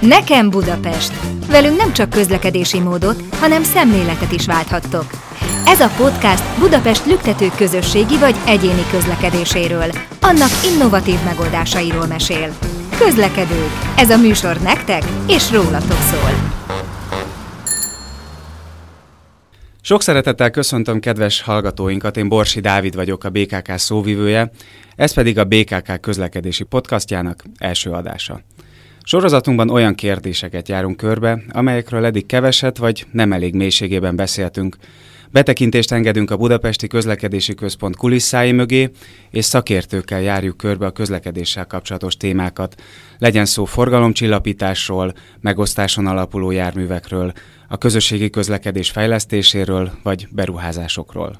Nekem Budapest. Velünk nem csak közlekedési módot, hanem szemléletet is válthattok. Ez a podcast Budapest lüktető közösségi vagy egyéni közlekedéséről, annak innovatív megoldásairól mesél. Közlekedők. Ez a műsor nektek és rólatok szól. Sok szeretettel köszöntöm kedves hallgatóinkat, én Borsi Dávid vagyok, a BKK szóvivője, ez pedig a BKK közlekedési podcastjának első adása. Sorozatunkban olyan kérdéseket járunk körbe, amelyekről eddig keveset vagy nem elég mélységében beszéltünk. Betekintést engedünk a Budapesti Közlekedési Központ kulisszái mögé, és szakértőkkel járjuk körbe a közlekedéssel kapcsolatos témákat. Legyen szó forgalomcsillapításról, megosztáson alapuló járművekről, a közösségi közlekedés fejlesztéséről vagy beruházásokról.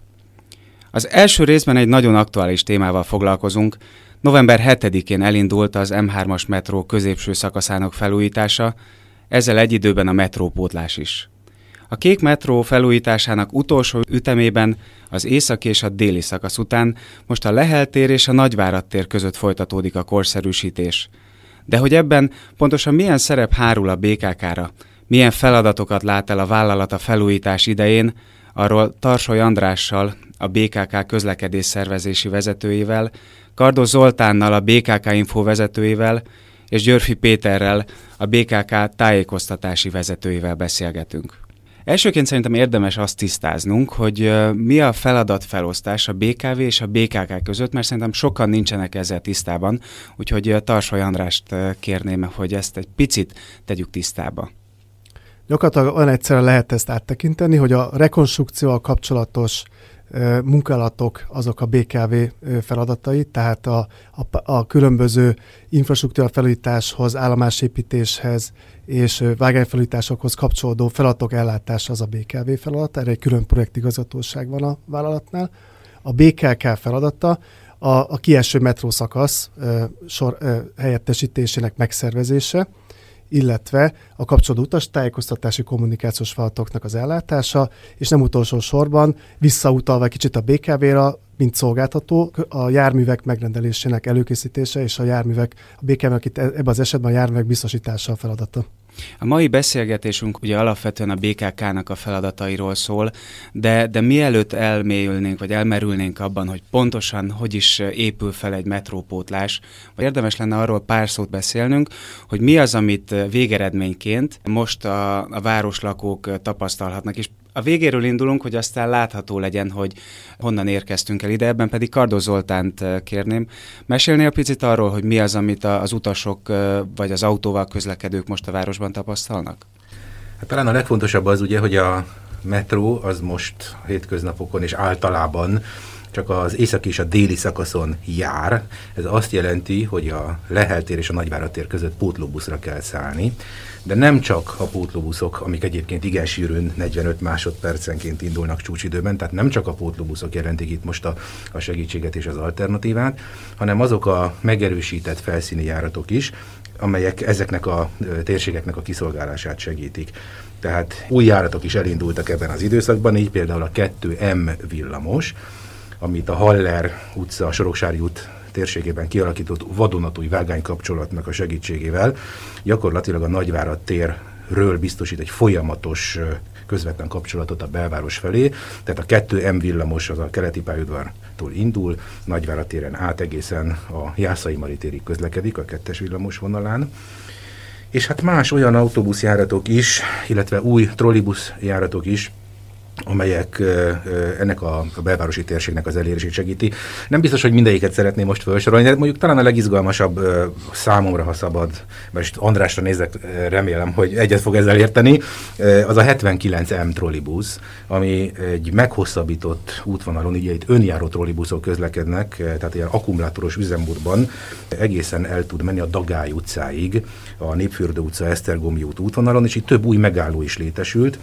Az első részben egy nagyon aktuális témával foglalkozunk, November 7-én elindult az M3-as metró középső szakaszának felújítása, ezzel egy időben a metrópótlás is. A kék metró felújításának utolsó ütemében az észak és a déli szakasz után most a Lehel tér és a Nagyvárad tér között folytatódik a korszerűsítés. De hogy ebben pontosan milyen szerep hárul a BKK-ra, milyen feladatokat lát el a vállalat a felújítás idején, arról Tarsoly Andrással, a BKK közlekedés szervezési vezetőjével, Kardo Zoltánnal, a BKK Info vezetőjével, és Györfi Péterrel, a BKK tájékoztatási vezetőjével beszélgetünk. Elsőként szerintem érdemes azt tisztáznunk, hogy mi a feladatfelosztás a BKV és a BKK között, mert szerintem sokan nincsenek ezzel tisztában, úgyhogy Tarsoly Andrást kérném, hogy ezt egy picit tegyük tisztába. Gyakorlatilag olyan egyszerűen lehet ezt áttekinteni, hogy a rekonstrukcióval kapcsolatos munkálatok azok a BKV feladatai, tehát a, a, a különböző infrastruktúra felújításhoz, állomásépítéshez és vágányfelújításokhoz kapcsolódó feladatok ellátása az a BKV feladat, erre egy külön projektigazgatóság van a vállalatnál. A BKK feladata a, a kieső metrószakasz sor, helyettesítésének megszervezése, illetve a kapcsolódó utastájékoztatási kommunikációs feladatoknak az ellátása, és nem utolsó sorban visszautalva kicsit a BKV-ra, mint szolgáltató, a járművek megrendelésének előkészítése és a járművek, a BKV-nek itt ebben az esetben a járművek biztosítása a feladata. A mai beszélgetésünk ugye alapvetően a BKK-nak a feladatairól szól, de, de mielőtt elmélyülnénk, vagy elmerülnénk abban, hogy pontosan hogy is épül fel egy metrópótlás, vagy érdemes lenne arról pár szót beszélnünk, hogy mi az, amit végeredményként most a, a városlakók tapasztalhatnak, és a végéről indulunk, hogy aztán látható legyen, hogy honnan érkeztünk el ide, ebben pedig Kardó Zoltánt kérném. Mesélnél picit arról, hogy mi az, amit az utasok vagy az autóval közlekedők most a városban tapasztalnak? Hát talán a legfontosabb az ugye, hogy a metró az most hétköznapokon és általában csak az északi és a déli szakaszon jár. Ez azt jelenti, hogy a Leheltér és a Nagyváratér között pótlóbuszra kell szállni. De nem csak a pótlóbuszok, amik egyébként igen sűrűn 45 másodpercenként indulnak csúcsidőben, tehát nem csak a pótlóbuszok jelentik itt most a, a segítséget és az alternatívát, hanem azok a megerősített felszíni járatok is, amelyek ezeknek a térségeknek a kiszolgálását segítik. Tehát új járatok is elindultak ebben az időszakban, így például a 2M villamos, amit a Haller utca, a Soroksári út térségében kialakított vadonatúj vágánykapcsolatnak a segítségével gyakorlatilag a Nagyvárad térről biztosít egy folyamatos közvetlen kapcsolatot a belváros felé, tehát a kettő M villamos az a keleti pályaudvartól indul, Nagyvárad téren át egészen a Jászai Maritérig közlekedik a kettes villamos vonalán, és hát más olyan autóbuszjáratok is, illetve új trollibusz járatok is, amelyek ennek a belvárosi térségnek az elérését segíti. Nem biztos, hogy mindegyiket szeretném most felsorolni, de mondjuk talán a legizgalmasabb számomra, ha szabad, mert Andrásra nézek, remélem, hogy egyet fog ezzel érteni, az a 79M trollibusz, ami egy meghosszabbított útvonalon, ugye itt önjáró trollibuszok közlekednek, tehát ilyen akkumulátoros üzemmódban egészen el tud menni a Dagály utcáig, a Népfürdő utca, Esztergomi út útvonalon, és itt több új megálló is létesült,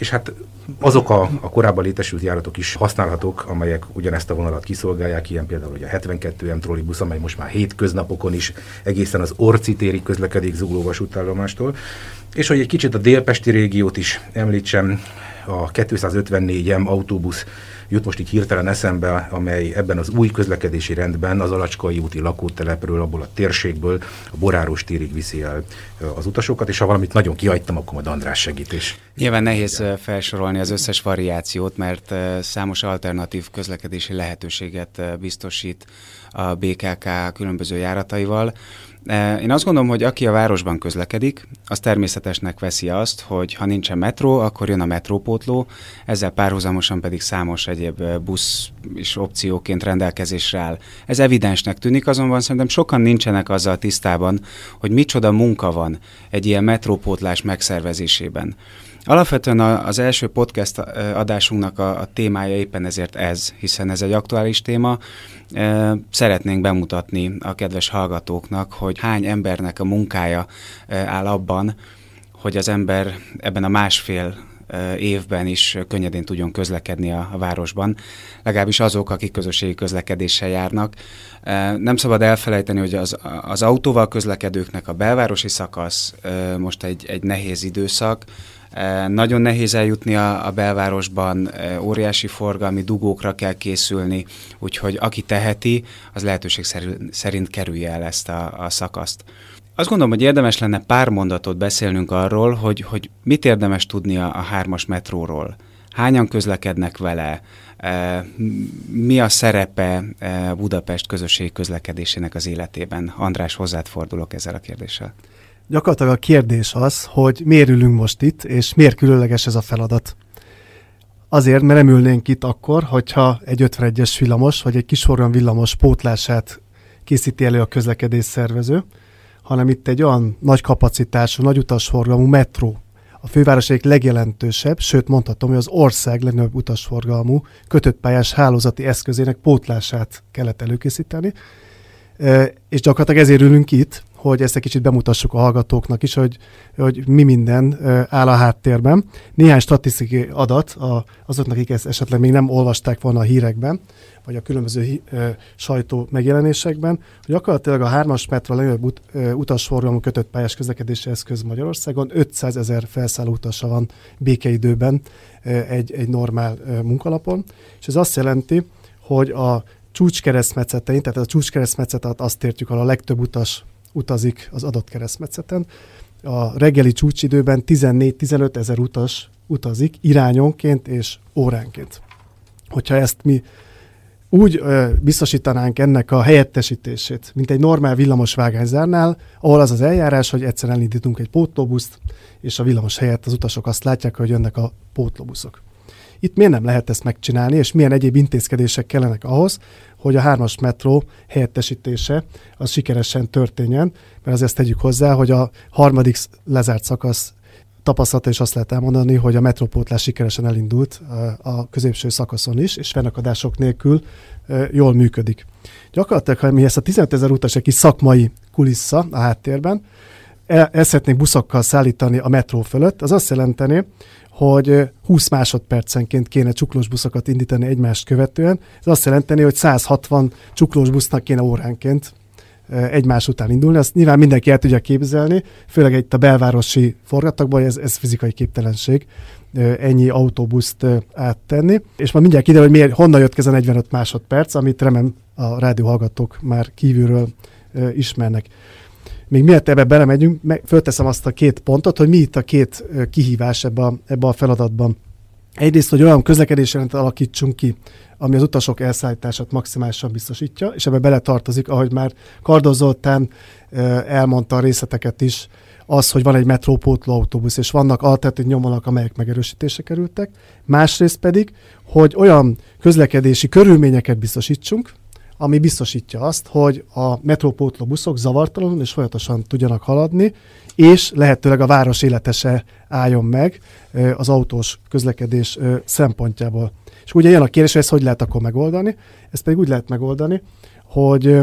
és hát azok a, a korábban létesült járatok is használhatók, amelyek ugyanezt a vonalat kiszolgálják, ilyen például hogy a 72 M trollibusz, amely most már hétköznapokon is egészen az Orci térig közlekedik Zugló vasútállomástól. És hogy egy kicsit a délpesti régiót is említsem, a 254 M autóbusz jut most így hirtelen eszembe, amely ebben az új közlekedési rendben az Alacskai úti lakótelepről, abból a térségből a Boráros térig viszi el az utasokat, és ha valamit nagyon kihagytam, akkor majd András segítés. Nyilván nehéz felsorolni az összes variációt, mert számos alternatív közlekedési lehetőséget biztosít a BKK különböző járataival. E, én azt gondolom, hogy aki a városban közlekedik, az természetesnek veszi azt, hogy ha nincsen metró, akkor jön a metrópótló, ezzel párhuzamosan pedig számos egyéb e, busz is opcióként rendelkezésre áll. Ez evidensnek tűnik, azonban szerintem sokan nincsenek azzal tisztában, hogy micsoda munka van egy ilyen metrópótlás megszervezésében. Alapvetően az első podcast adásunknak a, a témája éppen ezért ez, hiszen ez egy aktuális téma. Szeretnénk bemutatni a kedves hallgatóknak, hogy hány embernek a munkája áll abban, hogy az ember ebben a másfél évben is könnyedén tudjon közlekedni a, a városban, legalábbis azok, akik közösségi közlekedéssel járnak. Nem szabad elfelejteni, hogy az, az autóval közlekedőknek a belvárosi szakasz most egy, egy nehéz időszak, nagyon nehéz eljutni a, a belvárosban, óriási forgalmi dugókra kell készülni, úgyhogy aki teheti, az lehetőség szerint kerülje el ezt a, a szakaszt. Azt gondolom, hogy érdemes lenne pár mondatot beszélnünk arról, hogy, hogy mit érdemes tudni a, a hármas metróról. Hányan közlekednek vele, mi a szerepe Budapest közösségi közlekedésének az életében? András, hozzád fordulok ezzel a kérdéssel. Gyakorlatilag a kérdés az, hogy miért ülünk most itt, és miért különleges ez a feladat. Azért, mert nem ülnénk itt akkor, hogyha egy 51-es villamos, vagy egy kisforgalmi villamos pótlását készíti elő a közlekedés szervező, hanem itt egy olyan nagy kapacitású, nagy utasforgalmú metró, a főváros egyik legjelentősebb, sőt mondhatom, hogy az ország legnagyobb utasforgalmú kötöttpályás hálózati eszközének pótlását kellett előkészíteni, és gyakorlatilag ezért ülünk itt, hogy ezt egy kicsit bemutassuk a hallgatóknak is, hogy, hogy mi minden áll a háttérben. Néhány statisztikai adat azoknak, akik ezt esetleg még nem olvasták volna a hírekben, vagy a különböző sajtó megjelenésekben, hogy gyakorlatilag a hármas metra legnagyobb ut, utasforgalmú kötött pályás közlekedési eszköz Magyarországon, 500 ezer felszálló utasa van békeidőben egy, egy normál munkalapon, és ez azt jelenti, hogy a csúcskeresztmetszetein, tehát a csúcskeresztmetszetet azt értjük, ahol a legtöbb utas utazik az adott keresztmetszeten. A reggeli csúcsidőben 14-15 ezer utas utazik irányonként és óránként. Hogyha ezt mi úgy ö, biztosítanánk ennek a helyettesítését, mint egy normál villamos vágányzárnál, ahol az az eljárás, hogy egyszer elindítunk egy pótlóbuszt, és a villamos helyett az utasok azt látják, hogy jönnek a pótlóbuszok. Itt miért nem lehet ezt megcsinálni, és milyen egyéb intézkedések kellenek ahhoz, hogy a hármas metró helyettesítése az sikeresen történjen, mert azért tegyük hozzá, hogy a harmadik lezárt szakasz tapasztalata is azt lehet elmondani, hogy a metrópótlás sikeresen elindult a középső szakaszon is, és fennakadások nélkül jól működik. Gyakorlatilag, ha mi ezt a 15 ezer utas egy kis szakmai kulissza a háttérben, el, el szeretnénk buszokkal szállítani a metró fölött, az azt jelenteni, hogy 20 másodpercenként kéne csuklós buszokat indítani egymást követően. Ez azt jelenteni, hogy 160 csuklós busznak kéne óránként egymás után indulni. Azt nyilván mindenki el tudja képzelni, főleg itt a belvárosi forgatagban, ez, ez fizikai képtelenség ennyi autóbuszt áttenni. És majd mindjárt kiderül, hogy miért, honnan jött ez a 45 másodperc, amit remélem a rádióhallgatók már kívülről ismernek még miért ebbe belemegyünk, meg fölteszem azt a két pontot, hogy mi itt a két kihívás ebbe a, ebbe a feladatban. Egyrészt, hogy olyan közlekedési rendet alakítsunk ki, ami az utasok elszállítását maximálisan biztosítja, és ebbe beletartozik, ahogy már Kardos Zoltán elmondta a részleteket is, az, hogy van egy metrópótló autóbusz, és vannak alternatív nyomvonalak, amelyek megerősítése kerültek. Másrészt pedig, hogy olyan közlekedési körülményeket biztosítsunk, ami biztosítja azt, hogy a metrópótló buszok zavartalanul és folyamatosan tudjanak haladni, és lehetőleg a város életese álljon meg az autós közlekedés szempontjából. És ugye jön a kérdés, hogy ezt hogy lehet akkor megoldani? Ezt pedig úgy lehet megoldani, hogy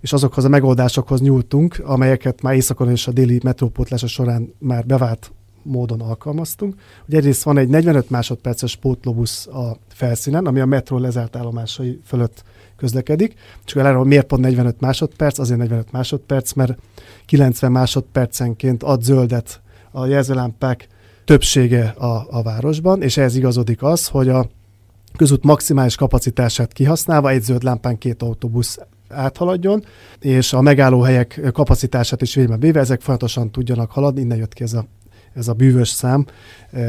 és azokhoz a megoldásokhoz nyúltunk, amelyeket már éjszakon és a déli metrópótlása során már bevált módon alkalmaztunk. Ugye egyrészt van egy 45 másodperces pótlóbusz a felszínen, ami a metró lezárt állomásai fölött közlekedik. Csak arra, miért pont 45 másodperc? Azért 45 másodperc, mert 90 másodpercenként ad zöldet a jelzőlámpák többsége a, a városban, és ehhez igazodik az, hogy a közút maximális kapacitását kihasználva egy zöld lámpán két autóbusz áthaladjon, és a megállóhelyek kapacitását is végbe véve, ezek folyamatosan tudjanak haladni, innen jött ki ez a, ez a bűvös szám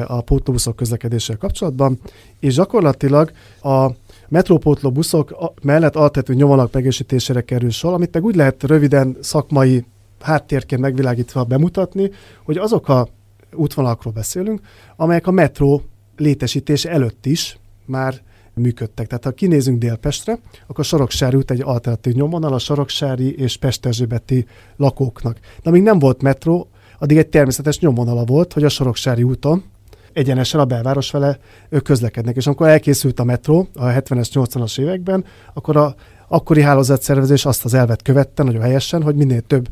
a pótlóbuszok közlekedéssel kapcsolatban, és gyakorlatilag a metrópótló buszok mellett altető nyomvonalak megerősítésére kerül sor, amit meg úgy lehet röviden szakmai háttérként megvilágítva bemutatni, hogy azok a útvonalakról beszélünk, amelyek a metró létesítés előtt is már működtek. Tehát ha kinézünk Délpestre, akkor Soroksári út egy alternatív nyomvonal a Soroksári és Pesterzsébeti lakóknak. De amíg nem volt metró, addig egy természetes nyomvonala volt, hogy a Soroksári úton egyenesen a belváros vele közlekednek. És amikor elkészült a metró a 70-es, 80-as években, akkor a akkori hálózatszervezés azt az elvet követte nagyon helyesen, hogy minél több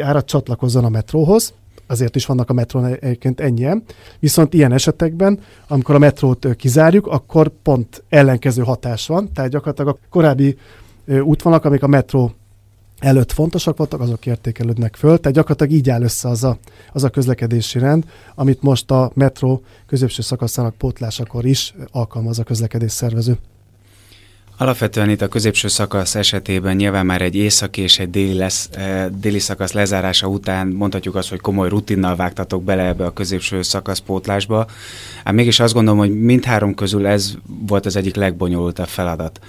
árat csatlakozzon a metróhoz, azért is vannak a metrón egyébként ennyien. Viszont ilyen esetekben, amikor a metrót kizárjuk, akkor pont ellenkező hatás van, tehát gyakorlatilag a korábbi útvonalak, amik a metró előtt fontosak voltak, azok értékelődnek föl, tehát gyakorlatilag így áll össze az a, az a közlekedési rend, amit most a metró középső szakaszának pótlásakor is alkalmaz a közlekedés szervező. Alapvetően itt a középső szakasz esetében nyilván már egy északi és egy déli, lesz, eh, déli szakasz lezárása után mondhatjuk azt, hogy komoly rutinnal vágtatok bele ebbe a középső szakasz pótlásba. Hát mégis azt gondolom, hogy mindhárom közül ez volt az egyik legbonyolultabb feladat.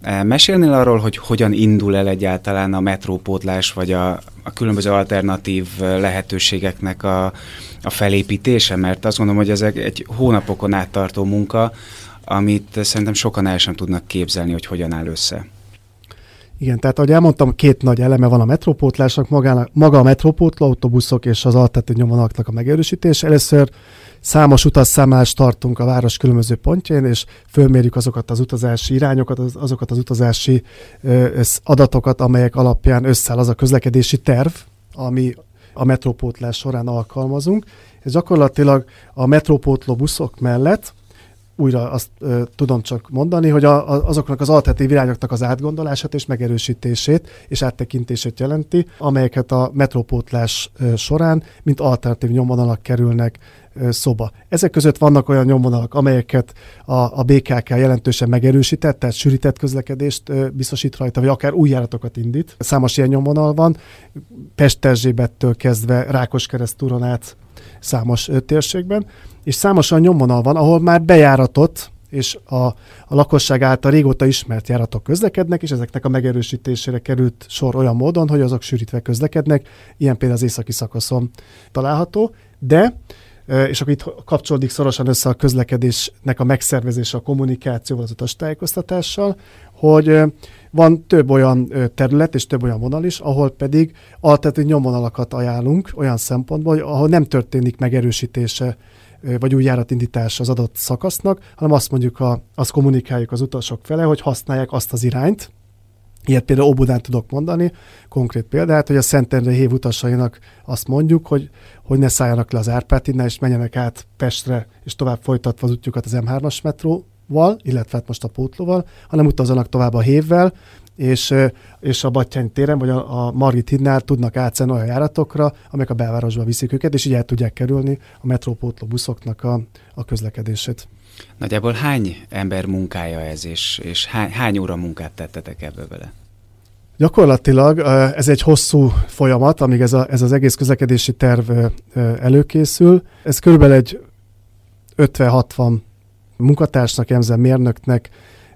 Eh, mesélnél arról, hogy hogyan indul el egyáltalán a metrópótlás, vagy a, a különböző alternatív eh, lehetőségeknek a, a felépítése, mert azt gondolom, hogy ez egy hónapokon át tartó munka, amit szerintem sokan el sem tudnak képzelni, hogy hogyan áll össze. Igen, tehát ahogy elmondtam, két nagy eleme van a metrópótlásnak, magának, maga a metrópótló autóbuszok és az altető nyomvonalaknak a megerősítés. Először számos utasszámlást tartunk a város különböző pontjain, és fölmérjük azokat az utazási irányokat, azokat az utazási ö, adatokat, amelyek alapján összeáll az a közlekedési terv, ami a metrópótlás során alkalmazunk. Ez gyakorlatilag a metrópótló buszok mellett újra azt ö, tudom csak mondani, hogy a, a, azoknak az alternatív irányoknak az átgondolását és megerősítését és áttekintését jelenti, amelyeket a metrópótlás ö, során, mint alternatív nyomvonalak kerülnek ö, szoba. Ezek között vannak olyan nyomvonalak, amelyeket a, a BKK jelentősen megerősített, tehát sűrített közlekedést ö, biztosít rajta, vagy akár új járatokat indít. Számos ilyen nyomvonal van, Pest-Erzsébettől kezdve Rákoskeresztúron át számos térségben és számos olyan nyomvonal van, ahol már bejáratott és a, a lakosság által régóta ismert járatok közlekednek, és ezeknek a megerősítésére került sor olyan módon, hogy azok sűrítve közlekednek, ilyen például az északi szakaszon található, de és akkor itt kapcsolódik szorosan össze a közlekedésnek a megszervezése, a kommunikációval, az utastájékoztatással, hogy van több olyan terület és több olyan vonal is, ahol pedig alternatív nyomvonalakat ajánlunk olyan szempontból, ahol nem történik megerősítése vagy új járatindítás az adott szakasznak, hanem azt mondjuk, a, azt kommunikáljuk az utasok fele, hogy használják azt az irányt, Ilyet például Óbudán tudok mondani, konkrét példát, hogy a Szentendre hév utasainak azt mondjuk, hogy, hogy ne szálljanak le az Árpád innen, és menjenek át Pestre, és tovább folytatva az útjukat az M3-as metróval, illetve hát most a pótlóval, hanem utazzanak tovább a hévvel, és, és a Battyány téren, vagy a, a Margit hídnál tudnak átszállni olyan járatokra, amelyek a belvárosba viszik őket, és így el tudják kerülni a metrópótló buszoknak a, a közlekedését. Nagyjából hány ember munkája ez, és, és hány, hány óra munkát tettetek ebbe bele? Gyakorlatilag ez egy hosszú folyamat, amíg ez, a, ez az egész közlekedési terv előkészül. Ez körülbelül egy 50-60 munkatársnak, emzel mérnöknek,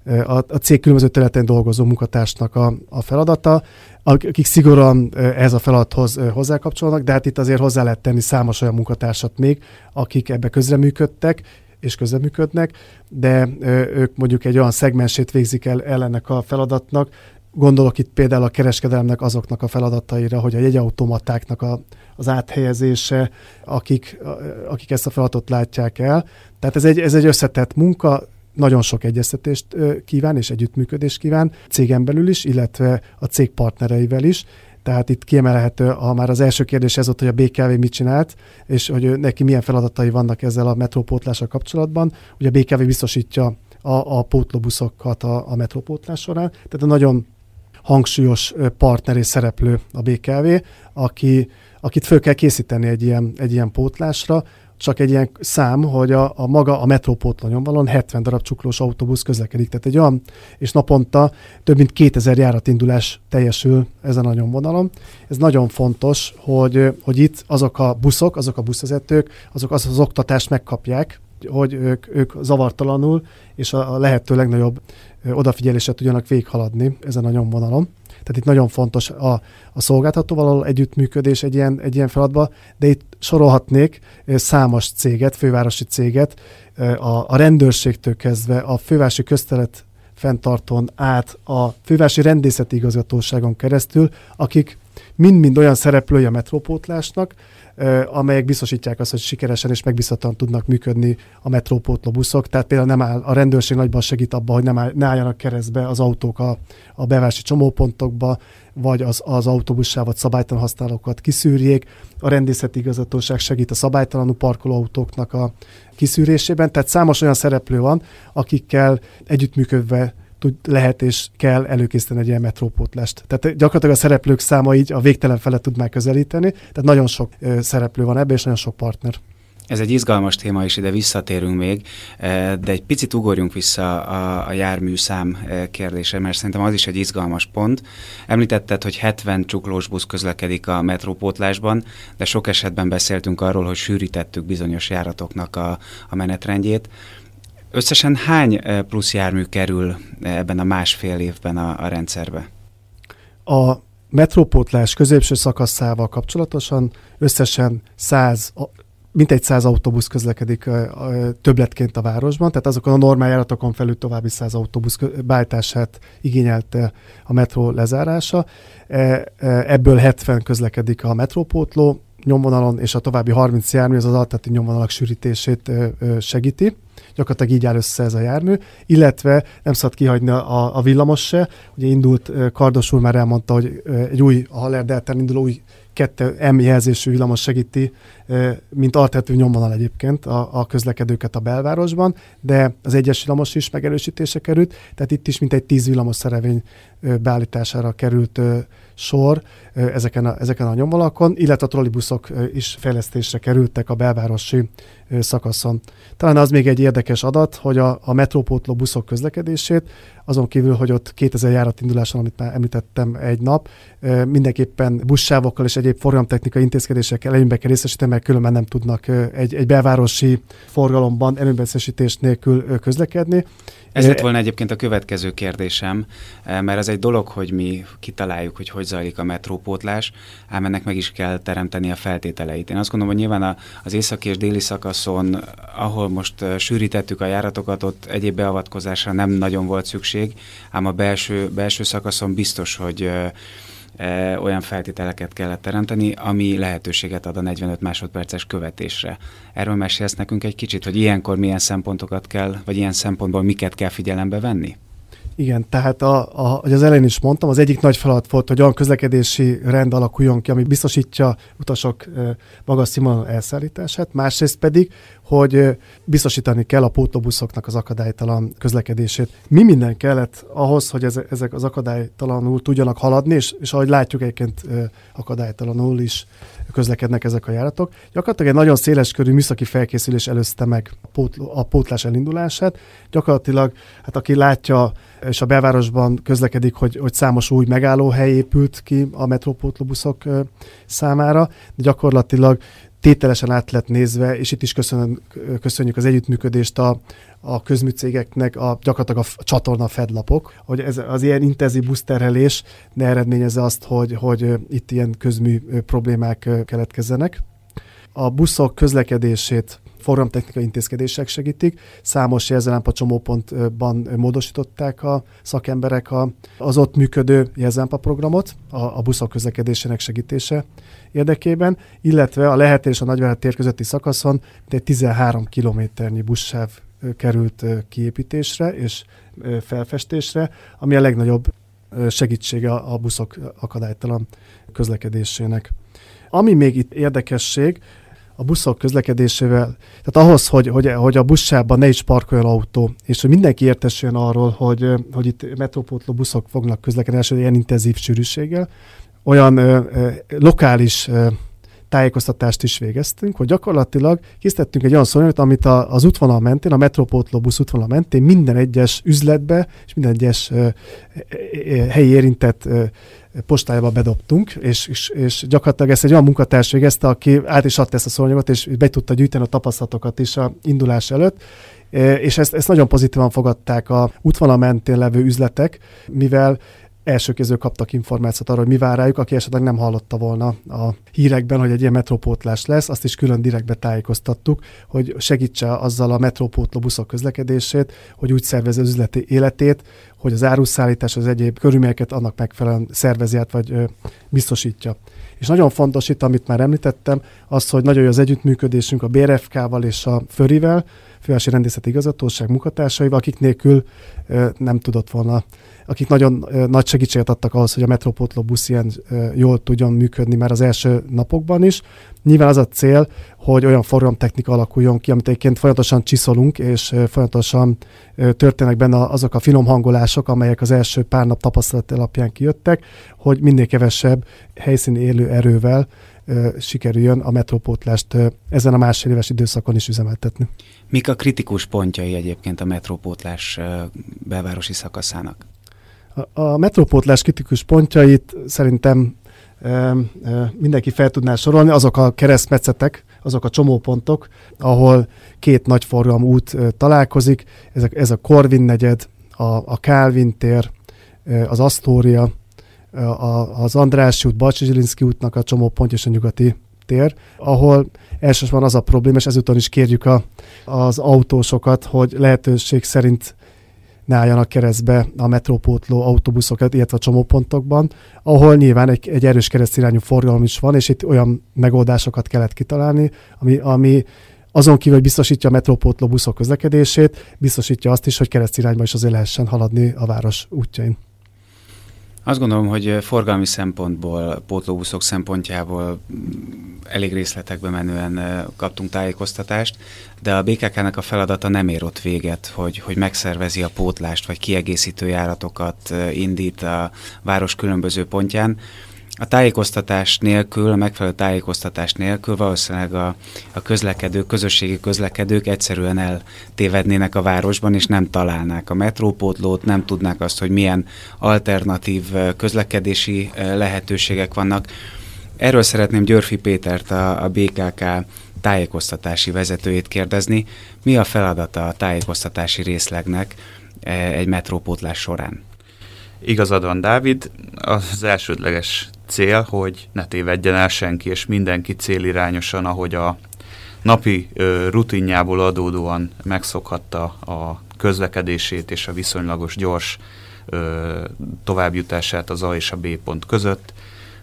a, a cég különböző területen dolgozó munkatársnak a, a feladata, akik szigorúan ez a feladathoz hozzákapcsolnak, de hát itt azért hozzá lehet tenni számos olyan munkatársat még, akik ebbe közreműködtek, és közreműködnek, de ők mondjuk egy olyan szegmensét végzik el, el ennek a feladatnak, Gondolok itt például a kereskedelemnek azoknak a feladataira, hogy a jegyautomatáknak a, az áthelyezése, akik, akik ezt a feladatot látják el. Tehát ez egy, ez egy összetett munka, nagyon sok egyeztetést kíván és együttműködést kíván cégen belül is, illetve a cég partnereivel is. Tehát itt kiemelhető, ha már az első kérdés ez volt, hogy a BKV mit csinált, és hogy neki milyen feladatai vannak ezzel a metrópótlással kapcsolatban. Ugye a BKV biztosítja a, a pótlóbuszokat a, a metrópótlás során. Tehát a nagyon hangsúlyos partner és szereplő a BKV, aki, akit föl kell készíteni egy ilyen, egy ilyen pótlásra, csak egy ilyen szám, hogy a, a maga a metrópótló nyomvonalon 70 darab csuklós autóbusz közlekedik. Tehát egy olyan, és naponta több mint 2000 járatindulás teljesül ezen a nyomvonalon. Ez nagyon fontos, hogy, hogy itt azok a buszok, azok a buszvezetők, azok az, az oktatást megkapják, hogy ők, ők zavartalanul és a, a lehető legnagyobb odafigyeléset tudjanak végighaladni ezen a nyomvonalon. Tehát itt nagyon fontos a, a szolgáltatóval való együttműködés egy ilyen, egy ilyen feladatban, de itt sorolhatnék számos céget, fővárosi céget, a, a rendőrségtől kezdve a fővárosi köztelet fenntartón át a fővárosi rendészeti igazgatóságon keresztül, akik mind-mind olyan szereplői a metrópótlásnak, amelyek biztosítják azt, hogy sikeresen és megbízhatóan tudnak működni a metrópótló buszok. Tehát például nem áll, a rendőrség nagyban segít abban, hogy nem áll, ne álljanak keresztbe az autók a, a bevási csomópontokba, vagy az, az autóbussávot szabálytalan használókat kiszűrjék. A rendészeti igazgatóság segít a szabálytalanul parkoló autóknak a kiszűrésében. Tehát számos olyan szereplő van, akikkel együttműködve tud, lehet és kell előkészíteni egy ilyen metrópótlást. Tehát gyakorlatilag a szereplők száma így a végtelen fele tud már közelíteni, tehát nagyon sok ö, szereplő van ebben, és nagyon sok partner. Ez egy izgalmas téma, és ide visszatérünk még, de egy picit ugorjunk vissza a, a járműszám kérdése, mert szerintem az is egy izgalmas pont. Említetted, hogy 70 csuklós busz közlekedik a metrópótlásban, de sok esetben beszéltünk arról, hogy sűrítettük bizonyos járatoknak a, a menetrendjét. Összesen hány plusz jármű kerül ebben a másfél évben a, a rendszerbe? A metrópótlás középső szakaszával kapcsolatosan összesen 100, mintegy 100 autóbusz közlekedik többletként a városban, tehát azokon a normál járatokon felül további 100 autóbusz beállítását igényelte a metró lezárása. E, ebből 70 közlekedik a metrópótló nyomvonalon, és a további 30 jármű az az alternatív nyomvonalak sűrítését segíti gyakorlatilag így áll össze ez a jármű, illetve nem szabad kihagyni a, a villamos se. Ugye indult, Kardos úr már elmondta, hogy egy új, a Haller Deltán induló új kettő M jelzésű villamos segíti, mint alternatív nyomvonal egyébként a, a közlekedőket a belvárosban, de az egyes villamos is megerősítése került, tehát itt is mintegy tíz villamos szerevény beállítására került sor ezeken a, ezeken a nyomvonalakon, illetve a trollibuszok is fejlesztésre kerültek a belvárosi szakaszon. Talán az még egy érdekes adat, hogy a, a metrópótló buszok közlekedését, azon kívül, hogy ott 2000 járat induláson, amit már említettem egy nap, mindenképpen buszsávokkal és egyéb forgalomtechnikai intézkedésekkel előnybe kell részesíteni, mert különben nem tudnak egy, egy belvárosi forgalomban előnybe nélkül közlekedni. Ez lett volna egyébként a következő kérdésem, mert ez egy dolog, hogy mi kitaláljuk, hogy hogy zajlik a metrópótlás, ám ennek meg is kell teremteni a feltételeit. Én azt gondolom, hogy nyilván az északi és déli szakaszon, ahol most sűrítettük a járatokat, ott egyéb beavatkozásra nem nagyon volt szükség, ám a belső, belső szakaszon biztos, hogy olyan feltételeket kellett teremteni, ami lehetőséget ad a 45 másodperces követésre. Erről mesélsz nekünk egy kicsit, hogy ilyenkor milyen szempontokat kell, vagy ilyen szempontból miket kell figyelembe venni? Igen, tehát a, a, hogy az elején is mondtam, az egyik nagy feladat volt, hogy olyan közlekedési rend alakuljon ki, ami biztosítja utasok magas színvonalú elszállítását, másrészt pedig, hogy biztosítani kell a pótlóbuszoknak az akadálytalan közlekedését. Mi minden kellett ahhoz, hogy ezek az akadálytalanul tudjanak haladni, és, és ahogy látjuk egyébként akadálytalanul is közlekednek ezek a járatok. Gyakorlatilag egy nagyon széles körű műszaki felkészülés előzte meg a, pótl- a pótlás elindulását. Gyakorlatilag, hát aki látja, és a belvárosban közlekedik, hogy, hogy számos új megállóhely épült ki a metrópótlóbuszok számára, de gyakorlatilag tételesen át lett nézve, és itt is köszön, köszönjük az együttműködést a, a közműcégeknek, a, gyakorlatilag a csatorna fedlapok, hogy ez, az ilyen intenzív buszterhelés ne eredményezze azt, hogy, hogy itt ilyen közmű problémák keletkezzenek. A buszok közlekedését forramtechnikai intézkedések segítik. Számos jelzőlámpa csomópontban módosították a szakemberek a, az ott működő jelzőlámpa programot a, a buszok közlekedésének segítése érdekében, illetve a lehet és a Nagyvárat tér közötti szakaszon egy 13 kilométernyi buszsáv került kiépítésre és felfestésre, ami a legnagyobb segítsége a buszok akadálytalan közlekedésének. Ami még itt érdekesség, a buszok közlekedésével, tehát ahhoz, hogy, hogy, hogy a buszsában ne is parkoljon autó, és hogy mindenki értesüljön arról, hogy, hogy itt metrópótló buszok fognak közlekedni, és ilyen intenzív sűrűséggel, olyan ö, ö, lokális ö, tájékoztatást is végeztünk, hogy gyakorlatilag készítettünk egy olyan szolgáltat, amit a, az útvonal mentén, a metrópótló busz útvonal mentén minden egyes üzletbe és minden egyes uh, helyi érintett uh, postájába bedobtunk, és, és, és gyakorlatilag ezt egy olyan munkatárs végezte, aki át is adta ezt a szolnyagot, és be tudta gyűjteni a tapasztalatokat is a indulás előtt, és ezt, ezt nagyon pozitívan fogadták a útvonal mentén levő üzletek, mivel első kézről kaptak információt arról, hogy mi vár rájuk, aki esetleg nem hallotta volna a hírekben, hogy egy ilyen metrópótlás lesz, azt is külön direktbe tájékoztattuk, hogy segítse azzal a metrópótló buszok közlekedését, hogy úgy szervezi az üzleti életét, hogy az áruszállítás, az egyéb körülményeket annak megfelelően szervezi át, vagy ö, biztosítja. És nagyon fontos itt, amit már említettem, az, hogy nagyon jó az együttműködésünk a BRFK-val és a Förivel, Fővárosi Rendészeti Igazgatóság munkatársaival, akik nélkül nem tudott volna akik nagyon nagy segítséget adtak ahhoz, hogy a Metropotló busz ilyen jól tudjon működni már az első napokban is. Nyilván az a cél, hogy olyan forgalomtechnika alakuljon ki, amit egyébként folyamatosan csiszolunk, és folyamatosan történnek benne azok a finom hangolások, amelyek az első pár nap tapasztalat alapján kijöttek, hogy minél kevesebb helyszíni élő erővel sikerüljön a metrópótlást ezen a másfél éves időszakon is üzemeltetni. Mik a kritikus pontjai egyébként a metrópótlás belvárosi szakaszának? A, a metrópótlás kritikus pontjait szerintem e, e, mindenki fel tudná sorolni, azok a keresztmetszetek, azok a csomópontok, ahol két nagyforgalmú út e, találkozik, ez a, ez a Korvin negyed, a, a Kálvin tér, e, az Asztória, a, az András út, Balcsi útnak a csomópont és a nyugati tér, ahol elsősorban az a probléma, és ezúton is kérjük a, az autósokat, hogy lehetőség szerint ne álljanak keresztbe a metrópótló autóbuszokat, illetve a csomópontokban, ahol nyilván egy, egy erős keresztirányú forgalom is van, és itt olyan megoldásokat kellett kitalálni, ami, ami azon kívül, hogy biztosítja a metrópótló buszok közlekedését, biztosítja azt is, hogy keresztirányba is azért lehessen haladni a város útjain. Azt gondolom, hogy forgalmi szempontból, pótlóbuszok szempontjából mm, elég részletekbe menően kaptunk tájékoztatást, de a BKK-nek a feladata nem ér ott véget, hogy, hogy megszervezi a pótlást, vagy kiegészítő járatokat indít a város különböző pontján, a tájékoztatás nélkül, a megfelelő tájékoztatás nélkül valószínűleg a, a közlekedők, közösségi közlekedők egyszerűen eltévednének a városban, és nem találnák a metrópótlót, nem tudnák azt, hogy milyen alternatív közlekedési lehetőségek vannak. Erről szeretném Györfi Pétert, a, a BKK tájékoztatási vezetőjét kérdezni. Mi a feladata a tájékoztatási részlegnek egy metrópótlás során? Igazad van, Dávid. Az elsődleges cél, hogy ne tévedjen el senki, és mindenki célirányosan, ahogy a napi ö, rutinjából adódóan megszokhatta a közlekedését és a viszonylagos gyors ö, továbbjutását az A és a B pont között.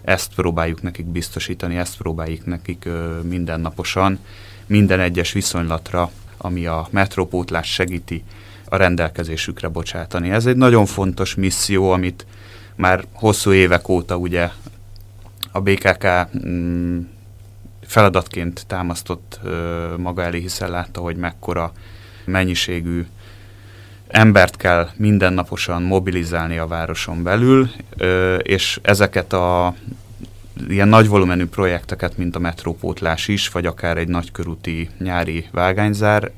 Ezt próbáljuk nekik biztosítani, ezt próbáljuk nekik ö, mindennaposan, minden egyes viszonylatra, ami a metrópótlás segíti, a rendelkezésükre bocsátani. Ez egy nagyon fontos misszió, amit már hosszú évek óta ugye a BKK mm, feladatként támasztott maga elé, hiszen látta, hogy mekkora mennyiségű embert kell mindennaposan mobilizálni a városon belül, és ezeket a ilyen nagy volumenű projekteket, mint a metrópótlás is, vagy akár egy nagykörúti nyári vágányzár,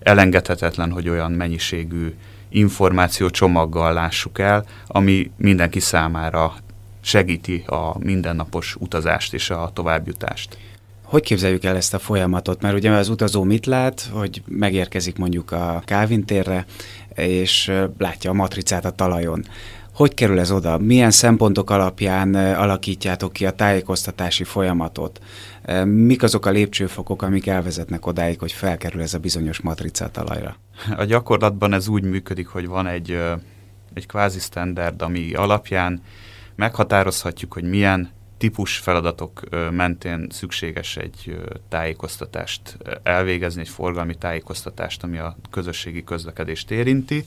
elengedhetetlen, hogy olyan mennyiségű információ csomaggal lássuk el, ami mindenki számára segíti a mindennapos utazást és a továbbjutást. Hogy képzeljük el ezt a folyamatot? Mert ugye az utazó mit lát, hogy megérkezik mondjuk a Kávin térre, és látja a matricát a talajon. Hogy kerül ez oda? Milyen szempontok alapján alakítjátok ki a tájékoztatási folyamatot? Mik azok a lépcsőfokok, amik elvezetnek odáig, hogy felkerül ez a bizonyos matrica a talajra? A gyakorlatban ez úgy működik, hogy van egy, egy kvázi standard, ami alapján meghatározhatjuk, hogy milyen típus feladatok mentén szükséges egy tájékoztatást elvégezni, egy forgalmi tájékoztatást, ami a közösségi közlekedést érinti.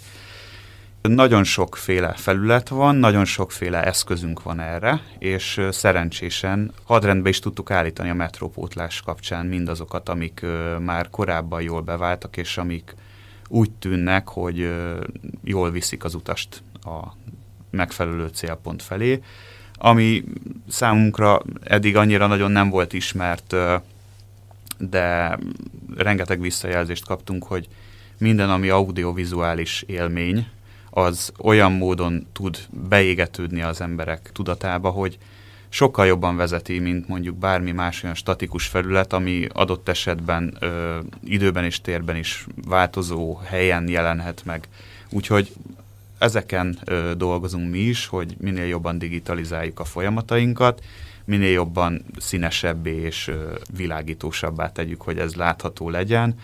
Nagyon sokféle felület van, nagyon sokféle eszközünk van erre, és szerencsésen hadrendbe is tudtuk állítani a metrópótlás kapcsán mindazokat, amik már korábban jól beváltak, és amik úgy tűnnek, hogy jól viszik az utast a megfelelő célpont felé. ami számunkra eddig annyira nagyon nem volt ismert, de rengeteg visszajelzést kaptunk, hogy minden, ami audiovizuális élmény, az olyan módon tud beégetődni az emberek tudatába, hogy sokkal jobban vezeti, mint mondjuk bármi más olyan statikus felület, ami adott esetben ö, időben és térben is változó helyen jelenhet meg. Úgyhogy ezeken ö, dolgozunk mi is, hogy minél jobban digitalizáljuk a folyamatainkat, minél jobban színesebbé és ö, világítósabbá tegyük, hogy ez látható legyen.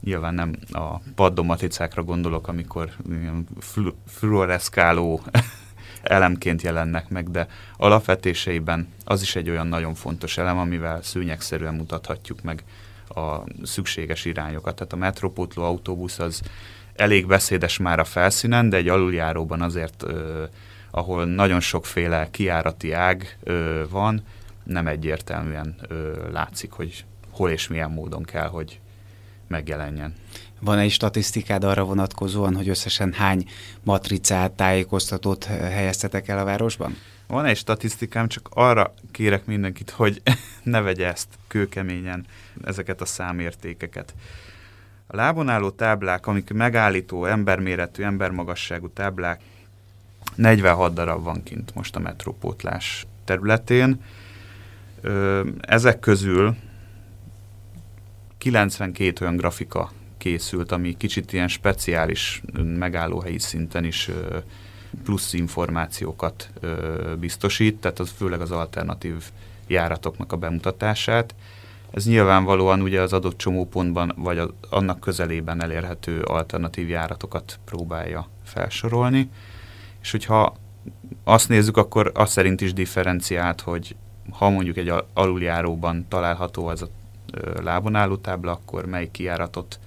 Nyilván nem a paddomaticákra gondolok, amikor flu- fluoreszkáló elemként jelennek meg, de alapvetéseiben az is egy olyan nagyon fontos elem, amivel szűnyegszerűen mutathatjuk meg a szükséges irányokat. Tehát a metrópótló autóbusz az elég beszédes már a felszínen, de egy aluljáróban azért, ö, ahol nagyon sokféle kiárati ág ö, van, nem egyértelműen ö, látszik, hogy hol és milyen módon kell, hogy megjelenjen. Van egy statisztikád arra vonatkozóan, hogy összesen hány matricát, tájékoztatót helyeztetek el a városban? Van egy statisztikám, csak arra kérek mindenkit, hogy ne vegye ezt kőkeményen, ezeket a számértékeket. A lábon álló táblák, amik megállító, emberméretű, embermagasságú táblák, 46 darab van kint most a metrópótlás területén. Ezek közül 92 olyan grafika készült, ami kicsit ilyen speciális megállóhelyi szinten is plusz információkat biztosít, tehát az főleg az alternatív járatoknak a bemutatását. Ez nyilvánvalóan ugye az adott csomópontban, vagy az, annak közelében elérhető alternatív járatokat próbálja felsorolni. És hogyha azt nézzük, akkor azt szerint is differenciált, hogy ha mondjuk egy aluljáróban található az a lábon álló tábla, akkor melyik kijáratot